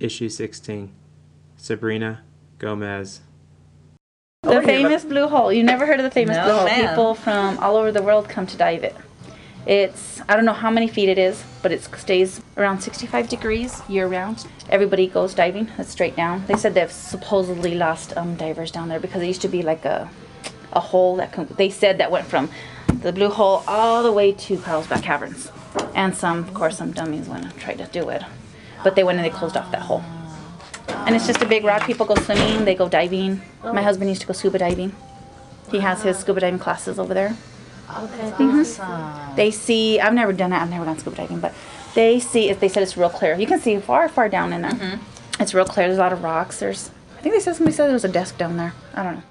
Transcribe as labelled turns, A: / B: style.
A: Issue 16. Sabrina Gomez.
B: The
C: Oh, yeah,
B: famous blue hole. You never heard of the famous
C: No,
B: blue hole?
C: ma'am.
B: People from all over the world come to dive it. It's I don't know how many feet it is, but it stays around 65 degrees year round. Everybody goes diving. It's straight down. They said they've supposedly lost um, divers down there because it used to be like a a hole that con- they said that went from the blue hole all the way to Carlsbad Caverns. And some, of course, some dummies went and tried to do it, but they went and they closed off that hole. And it's just a big rock. People go swimming, they go diving. My husband used to go scuba diving. He has his scuba diving classes over there. Mhm.
C: Awesome.
B: They see, I've never done it, I've never gone scuba diving, but they see, they said it's real clear. You can see far, far down in there. Mm-hmm. It's real clear. There's a lot of rocks. There's, I think they said somebody said there was a desk down there. I don't know.